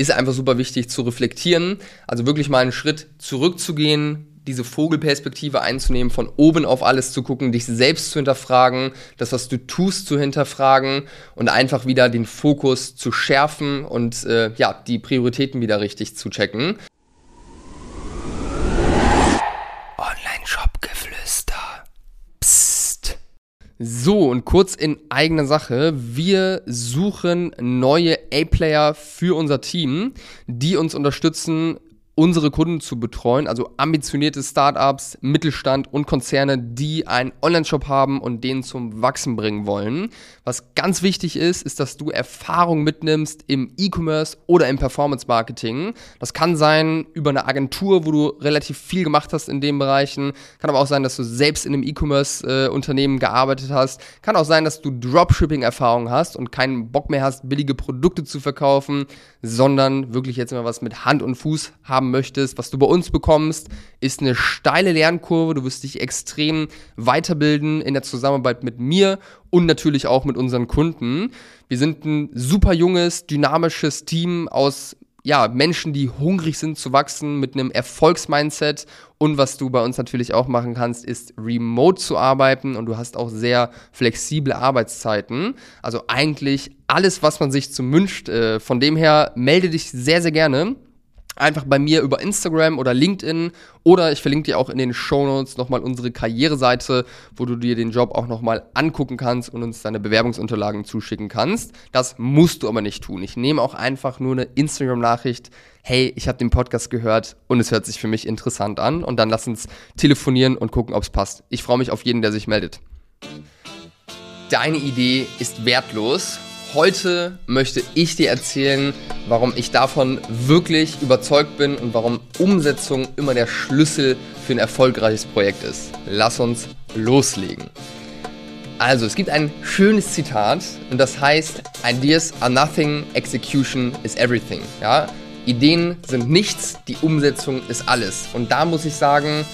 ist einfach super wichtig zu reflektieren. Also wirklich mal einen Schritt zurückzugehen, diese Vogelperspektive einzunehmen, von oben auf alles zu gucken, dich selbst zu hinterfragen, das, was du tust, zu hinterfragen und einfach wieder den Fokus zu schärfen und äh, ja, die Prioritäten wieder richtig zu checken. So, und kurz in eigener Sache. Wir suchen neue A-Player für unser Team, die uns unterstützen, unsere Kunden zu betreuen, also ambitionierte Startups, Mittelstand und Konzerne, die einen Online-Shop haben und den zum Wachsen bringen wollen. Was ganz wichtig ist, ist, dass du Erfahrung mitnimmst im E-Commerce oder im Performance-Marketing. Das kann sein über eine Agentur, wo du relativ viel gemacht hast in den Bereichen. Kann aber auch sein, dass du selbst in einem E-Commerce-Unternehmen gearbeitet hast. Kann auch sein, dass du Dropshipping-Erfahrung hast und keinen Bock mehr hast, billige Produkte zu verkaufen, sondern wirklich jetzt mal was mit Hand und Fuß haben möchtest, was du bei uns bekommst, ist eine steile Lernkurve. Du wirst dich extrem weiterbilden in der Zusammenarbeit mit mir und natürlich auch mit unseren Kunden. Wir sind ein super junges, dynamisches Team aus ja, Menschen, die hungrig sind zu wachsen mit einem Erfolgsmindset. Und was du bei uns natürlich auch machen kannst, ist remote zu arbeiten und du hast auch sehr flexible Arbeitszeiten. Also eigentlich alles, was man sich zum wünscht. Äh, von dem her melde dich sehr, sehr gerne einfach bei mir über Instagram oder LinkedIn oder ich verlinke dir auch in den Show Notes nochmal unsere Karriereseite, wo du dir den Job auch nochmal angucken kannst und uns deine Bewerbungsunterlagen zuschicken kannst. Das musst du aber nicht tun. Ich nehme auch einfach nur eine Instagram-Nachricht. Hey, ich habe den Podcast gehört und es hört sich für mich interessant an. Und dann lass uns telefonieren und gucken, ob es passt. Ich freue mich auf jeden, der sich meldet. Deine Idee ist wertlos Heute möchte ich dir erzählen, warum ich davon wirklich überzeugt bin und warum Umsetzung immer der Schlüssel für ein erfolgreiches Projekt ist. Lass uns loslegen. Also, es gibt ein schönes Zitat und das heißt, Ideas are nothing, execution is everything. Ja? Ideen sind nichts, die Umsetzung ist alles. Und da muss ich sagen,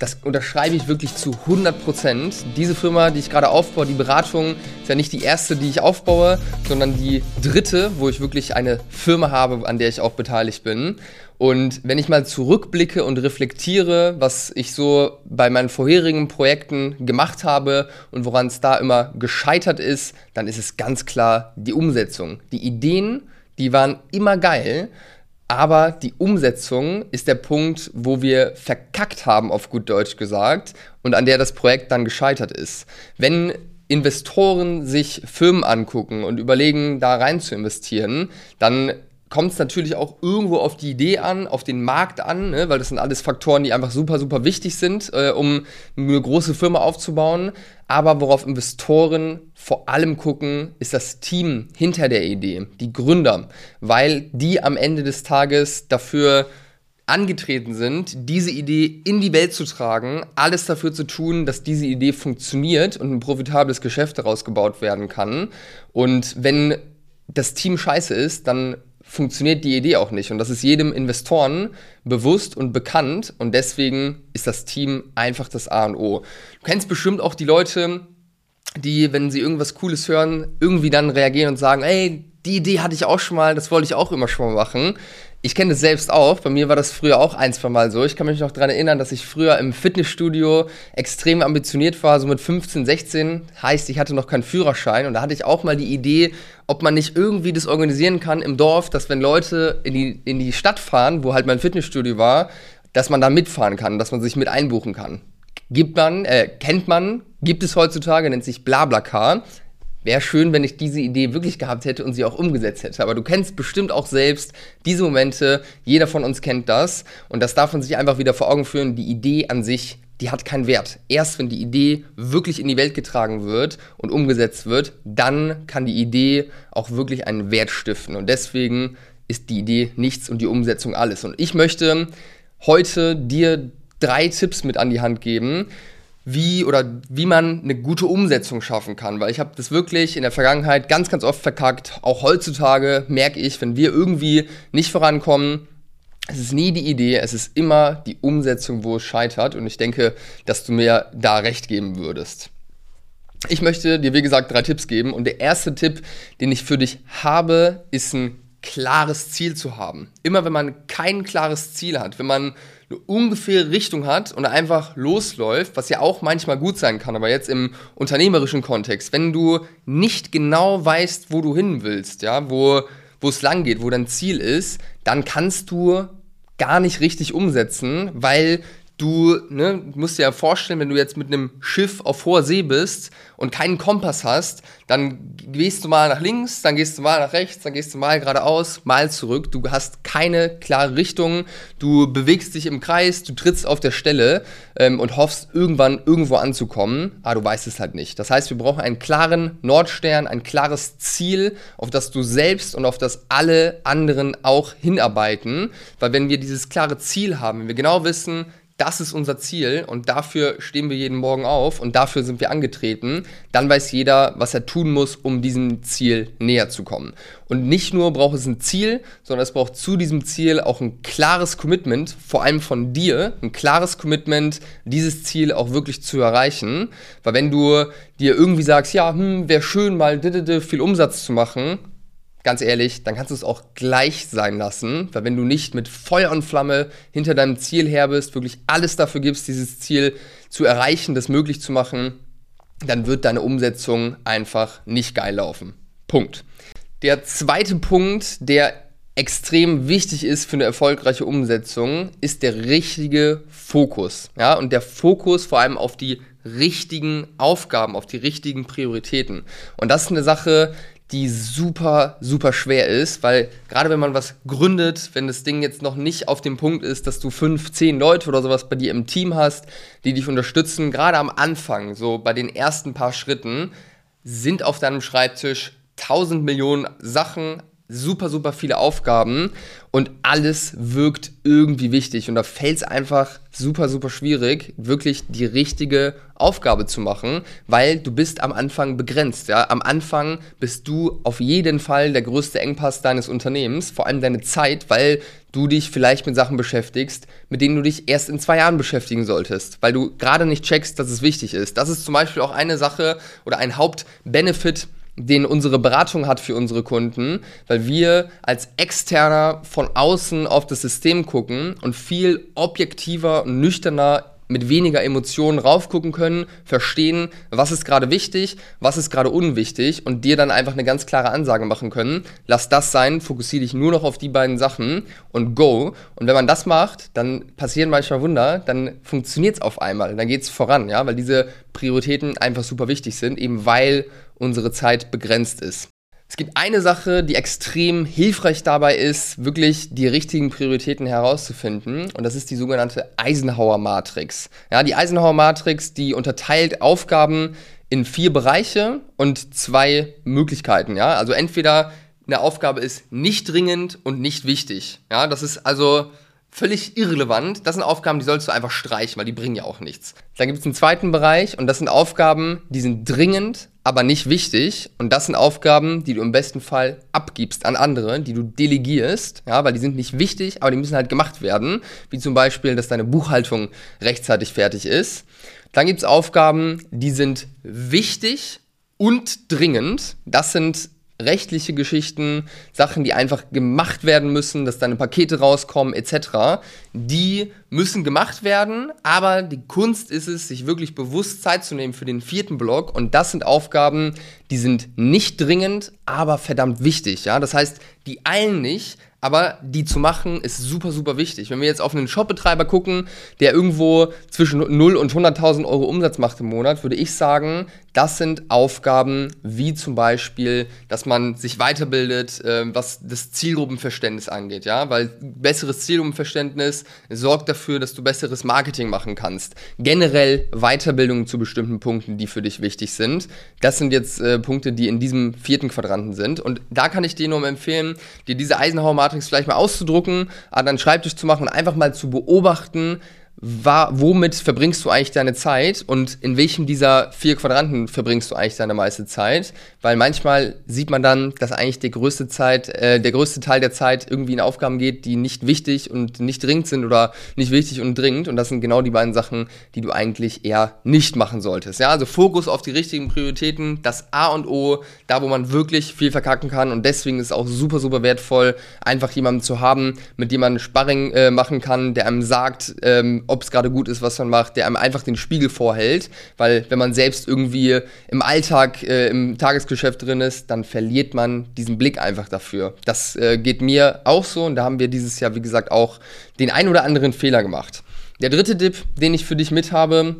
das unterschreibe ich wirklich zu 100 Prozent. Diese Firma, die ich gerade aufbaue, die Beratung, ist ja nicht die erste, die ich aufbaue, sondern die dritte, wo ich wirklich eine Firma habe, an der ich auch beteiligt bin. Und wenn ich mal zurückblicke und reflektiere, was ich so bei meinen vorherigen Projekten gemacht habe und woran es da immer gescheitert ist, dann ist es ganz klar die Umsetzung. Die Ideen, die waren immer geil, aber die Umsetzung ist der Punkt, wo wir verkackt haben, auf gut Deutsch gesagt, und an der das Projekt dann gescheitert ist. Wenn Investoren sich Firmen angucken und überlegen, da rein zu investieren, dann kommt es natürlich auch irgendwo auf die Idee an, auf den Markt an, ne? weil das sind alles Faktoren, die einfach super, super wichtig sind, äh, um eine große Firma aufzubauen. Aber worauf Investoren vor allem gucken, ist das Team hinter der Idee, die Gründer, weil die am Ende des Tages dafür angetreten sind, diese Idee in die Welt zu tragen, alles dafür zu tun, dass diese Idee funktioniert und ein profitables Geschäft daraus gebaut werden kann. Und wenn das Team scheiße ist, dann funktioniert die Idee auch nicht. Und das ist jedem Investoren bewusst und bekannt. Und deswegen ist das Team einfach das A und O. Du kennst bestimmt auch die Leute, die, wenn sie irgendwas Cooles hören, irgendwie dann reagieren und sagen, ey, die Idee hatte ich auch schon mal, das wollte ich auch immer schon mal machen. Ich kenne das selbst auch. Bei mir war das früher auch ein, zwei Mal so. Ich kann mich noch daran erinnern, dass ich früher im Fitnessstudio extrem ambitioniert war, so mit 15, 16. Heißt, ich hatte noch keinen Führerschein. Und da hatte ich auch mal die Idee, ob man nicht irgendwie das organisieren kann im Dorf, dass wenn Leute in die, in die Stadt fahren, wo halt mein Fitnessstudio war, dass man da mitfahren kann, dass man sich mit einbuchen kann. Gibt man, äh, kennt man, gibt es heutzutage, nennt sich BlaBlaCar. Wäre schön, wenn ich diese Idee wirklich gehabt hätte und sie auch umgesetzt hätte. Aber du kennst bestimmt auch selbst diese Momente. Jeder von uns kennt das. Und das darf man sich einfach wieder vor Augen führen. Die Idee an sich, die hat keinen Wert. Erst wenn die Idee wirklich in die Welt getragen wird und umgesetzt wird, dann kann die Idee auch wirklich einen Wert stiften. Und deswegen ist die Idee nichts und die Umsetzung alles. Und ich möchte heute dir drei Tipps mit an die Hand geben, wie oder wie man eine gute Umsetzung schaffen kann, weil ich habe das wirklich in der Vergangenheit ganz ganz oft verkackt. Auch heutzutage merke ich, wenn wir irgendwie nicht vorankommen, es ist nie die Idee, es ist immer die Umsetzung, wo es scheitert und ich denke, dass du mir da recht geben würdest. Ich möchte dir wie gesagt drei Tipps geben und der erste Tipp, den ich für dich habe, ist ein klares Ziel zu haben. Immer wenn man kein klares Ziel hat, wenn man eine ungefähre Richtung hat und einfach losläuft, was ja auch manchmal gut sein kann, aber jetzt im unternehmerischen Kontext, wenn du nicht genau weißt, wo du hin willst, ja, wo, wo es lang geht, wo dein Ziel ist, dann kannst du gar nicht richtig umsetzen, weil du ne, musst dir ja vorstellen, wenn du jetzt mit einem Schiff auf hoher See bist und keinen Kompass hast, dann gehst du mal nach links, dann gehst du mal nach rechts, dann gehst du mal geradeaus, mal zurück. Du hast keine klare Richtung, du bewegst dich im Kreis, du trittst auf der Stelle ähm, und hoffst irgendwann irgendwo anzukommen, aber du weißt es halt nicht. Das heißt, wir brauchen einen klaren Nordstern, ein klares Ziel, auf das du selbst und auf das alle anderen auch hinarbeiten, weil wenn wir dieses klare Ziel haben, wenn wir genau wissen, das ist unser Ziel und dafür stehen wir jeden Morgen auf und dafür sind wir angetreten, dann weiß jeder, was er tun muss, um diesem Ziel näher zu kommen. Und nicht nur braucht es ein Ziel, sondern es braucht zu diesem Ziel auch ein klares Commitment, vor allem von dir, ein klares Commitment, dieses Ziel auch wirklich zu erreichen. Weil wenn du dir irgendwie sagst, ja, hm, wäre schön mal viel Umsatz zu machen, ganz ehrlich, dann kannst du es auch gleich sein lassen, weil wenn du nicht mit Feuer und Flamme hinter deinem Ziel her bist, wirklich alles dafür gibst, dieses Ziel zu erreichen, das möglich zu machen, dann wird deine Umsetzung einfach nicht geil laufen. Punkt. Der zweite Punkt, der extrem wichtig ist für eine erfolgreiche Umsetzung, ist der richtige Fokus. Ja, und der Fokus vor allem auf die richtigen Aufgaben, auf die richtigen Prioritäten. Und das ist eine Sache, die super, super schwer ist, weil gerade wenn man was gründet, wenn das Ding jetzt noch nicht auf dem Punkt ist, dass du fünf, zehn Leute oder sowas bei dir im Team hast, die dich unterstützen, gerade am Anfang, so bei den ersten paar Schritten, sind auf deinem Schreibtisch tausend Millionen Sachen, super, super viele Aufgaben und alles wirkt irgendwie wichtig. Und da fällt es einfach super, super schwierig, wirklich die richtige Aufgabe zu machen, weil du bist am Anfang begrenzt. Ja? Am Anfang bist du auf jeden Fall der größte Engpass deines Unternehmens, vor allem deine Zeit, weil du dich vielleicht mit Sachen beschäftigst, mit denen du dich erst in zwei Jahren beschäftigen solltest, weil du gerade nicht checkst, dass es wichtig ist. Das ist zum Beispiel auch eine Sache oder ein Hauptbenefit, den unsere Beratung hat für unsere Kunden, weil wir als Externer von außen auf das System gucken und viel objektiver und nüchterner mit weniger Emotionen raufgucken können, verstehen, was ist gerade wichtig, was ist gerade unwichtig und dir dann einfach eine ganz klare Ansage machen können. Lass das sein, fokussiere dich nur noch auf die beiden Sachen und go. Und wenn man das macht, dann passieren manchmal Wunder, dann funktioniert es auf einmal, dann geht es voran, ja, weil diese Prioritäten einfach super wichtig sind, eben weil unsere Zeit begrenzt ist. Es gibt eine Sache, die extrem hilfreich dabei ist, wirklich die richtigen Prioritäten herauszufinden, und das ist die sogenannte Eisenhower-Matrix. Ja, die Eisenhower-Matrix, die unterteilt Aufgaben in vier Bereiche und zwei Möglichkeiten. Ja, also entweder eine Aufgabe ist nicht dringend und nicht wichtig. Ja, das ist also völlig irrelevant. Das sind Aufgaben, die sollst du einfach streichen, weil die bringen ja auch nichts. Dann gibt es einen zweiten Bereich und das sind Aufgaben, die sind dringend, aber nicht wichtig. Und das sind Aufgaben, die du im besten Fall abgibst an andere, die du delegierst, ja, weil die sind nicht wichtig, aber die müssen halt gemacht werden. Wie zum Beispiel, dass deine Buchhaltung rechtzeitig fertig ist. Dann gibt es Aufgaben, die sind wichtig und dringend. Das sind rechtliche Geschichten, Sachen, die einfach gemacht werden müssen, dass deine Pakete rauskommen, etc., die müssen gemacht werden, aber die Kunst ist es, sich wirklich bewusst Zeit zu nehmen für den vierten Block und das sind Aufgaben, die sind nicht dringend, aber verdammt wichtig, ja, das heißt, die eilen nicht, aber die zu machen ist super, super wichtig. Wenn wir jetzt auf einen Shopbetreiber gucken, der irgendwo zwischen 0 und 100.000 Euro Umsatz macht im Monat, würde ich sagen, das sind Aufgaben wie zum Beispiel, dass man sich weiterbildet, äh, was das Zielgruppenverständnis angeht, ja, weil besseres Zielgruppenverständnis sorgt dafür, dass du besseres Marketing machen kannst. Generell Weiterbildung zu bestimmten Punkten, die für dich wichtig sind. Das sind jetzt äh, Punkte, die in diesem vierten Quadranten sind. Und da kann ich dir nur empfehlen, dir diese Eisenhower-Matrix vielleicht mal auszudrucken, an deinen Schreibtisch zu machen und einfach mal zu beobachten, war, womit verbringst du eigentlich deine Zeit und in welchem dieser vier Quadranten verbringst du eigentlich deine meiste Zeit? Weil manchmal sieht man dann, dass eigentlich der größte Zeit, äh, der größte Teil der Zeit irgendwie in Aufgaben geht, die nicht wichtig und nicht dringend sind oder nicht wichtig und dringend. Und das sind genau die beiden Sachen, die du eigentlich eher nicht machen solltest. Ja, also Fokus auf die richtigen Prioritäten, das A und O, da wo man wirklich viel verkacken kann. Und deswegen ist es auch super, super wertvoll, einfach jemanden zu haben, mit dem man Sparring äh, machen kann, der einem sagt, ähm, ob es gerade gut ist, was man macht, der einem einfach den Spiegel vorhält. Weil wenn man selbst irgendwie im Alltag, äh, im Tagesgeschäft drin ist, dann verliert man diesen Blick einfach dafür. Das äh, geht mir auch so und da haben wir dieses Jahr, wie gesagt, auch den ein oder anderen Fehler gemacht. Der dritte Tipp, den ich für dich mit habe,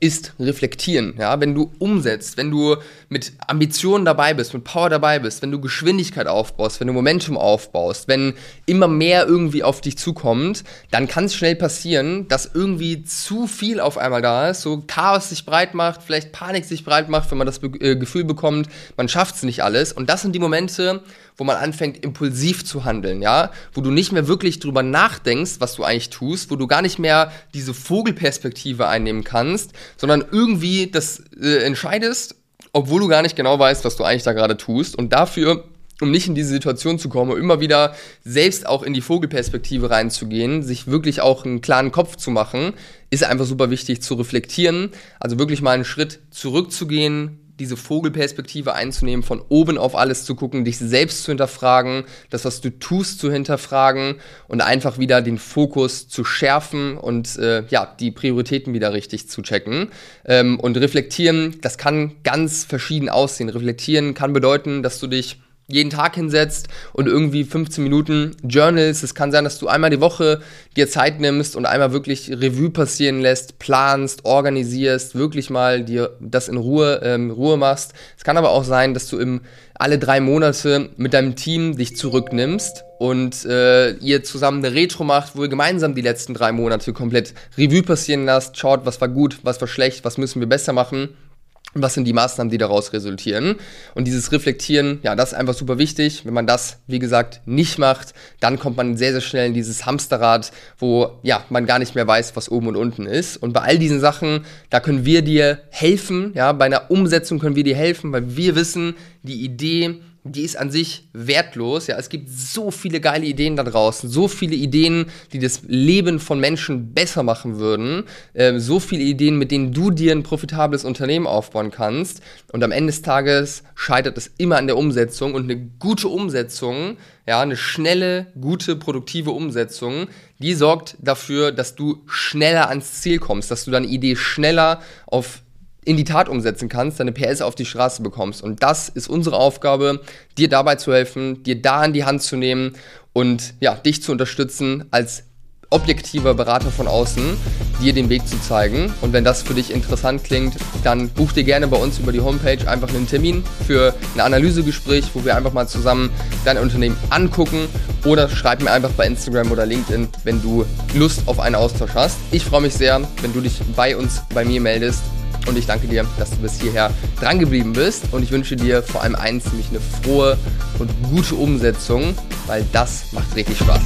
ist reflektieren. Ja, wenn du umsetzt, wenn du mit Ambitionen dabei bist, mit Power dabei bist, wenn du Geschwindigkeit aufbaust, wenn du Momentum aufbaust, wenn immer mehr irgendwie auf dich zukommt, dann kann es schnell passieren, dass irgendwie zu viel auf einmal da ist, so Chaos sich breit macht, vielleicht Panik sich breit macht, wenn man das Be äh, Gefühl bekommt, man schafft es nicht alles. Und das sind die Momente, wo man anfängt, impulsiv zu handeln, ja, wo du nicht mehr wirklich drüber nachdenkst, was du eigentlich tust, wo du gar nicht mehr diese Vogelperspektive einnehmen kannst, sondern irgendwie das äh, entscheidest, obwohl du gar nicht genau weißt, was du eigentlich da gerade tust. Und dafür um nicht in diese Situation zu kommen, immer wieder selbst auch in die Vogelperspektive reinzugehen, sich wirklich auch einen klaren Kopf zu machen, ist einfach super wichtig zu reflektieren, also wirklich mal einen Schritt zurückzugehen, diese Vogelperspektive einzunehmen, von oben auf alles zu gucken, dich selbst zu hinterfragen, das, was du tust, zu hinterfragen und einfach wieder den Fokus zu schärfen und äh, ja, die Prioritäten wieder richtig zu checken. Ähm, und reflektieren, das kann ganz verschieden aussehen. Reflektieren kann bedeuten, dass du dich jeden Tag hinsetzt und irgendwie 15 Minuten journals. Es kann sein, dass du einmal die Woche dir Zeit nimmst und einmal wirklich Revue passieren lässt, planst, organisierst, wirklich mal dir das in Ruhe, ähm, Ruhe machst. Es kann aber auch sein, dass du im alle drei Monate mit deinem Team dich zurücknimmst und äh, ihr zusammen eine Retro macht, wo ihr gemeinsam die letzten drei Monate komplett Revue passieren lasst, schaut, was war gut, was war schlecht, was müssen wir besser machen was sind die Maßnahmen, die daraus resultieren? Und dieses Reflektieren, ja, das ist einfach super wichtig. Wenn man das, wie gesagt, nicht macht, dann kommt man sehr, sehr schnell in dieses Hamsterrad, wo, ja, man gar nicht mehr weiß, was oben und unten ist. Und bei all diesen Sachen, da können wir dir helfen, ja, bei einer Umsetzung können wir dir helfen, weil wir wissen, die Idee, die ist an sich wertlos. Ja, es gibt so viele geile Ideen da draußen, so viele Ideen, die das Leben von Menschen besser machen würden, äh, so viele Ideen, mit denen du dir ein profitables Unternehmen aufbauen kannst. Und am Ende des Tages scheitert es immer an der Umsetzung und eine gute Umsetzung, ja, eine schnelle, gute, produktive Umsetzung, die sorgt dafür, dass du schneller ans Ziel kommst, dass du deine Idee schneller auf in die Tat umsetzen kannst, deine PS auf die Straße bekommst. Und das ist unsere Aufgabe, dir dabei zu helfen, dir da in die Hand zu nehmen und ja, dich zu unterstützen als objektiver Berater von außen, dir den Weg zu zeigen. Und wenn das für dich interessant klingt, dann buch dir gerne bei uns über die Homepage einfach einen Termin für ein Analysegespräch, wo wir einfach mal zusammen dein Unternehmen angucken oder schreib mir einfach bei Instagram oder LinkedIn, wenn du Lust auf einen Austausch hast. Ich freue mich sehr, wenn du dich bei uns, bei mir meldest und ich danke dir, dass du bis hierher dran geblieben bist. Und ich wünsche dir vor allem eins, nämlich eine frohe und gute Umsetzung, weil das macht richtig Spaß.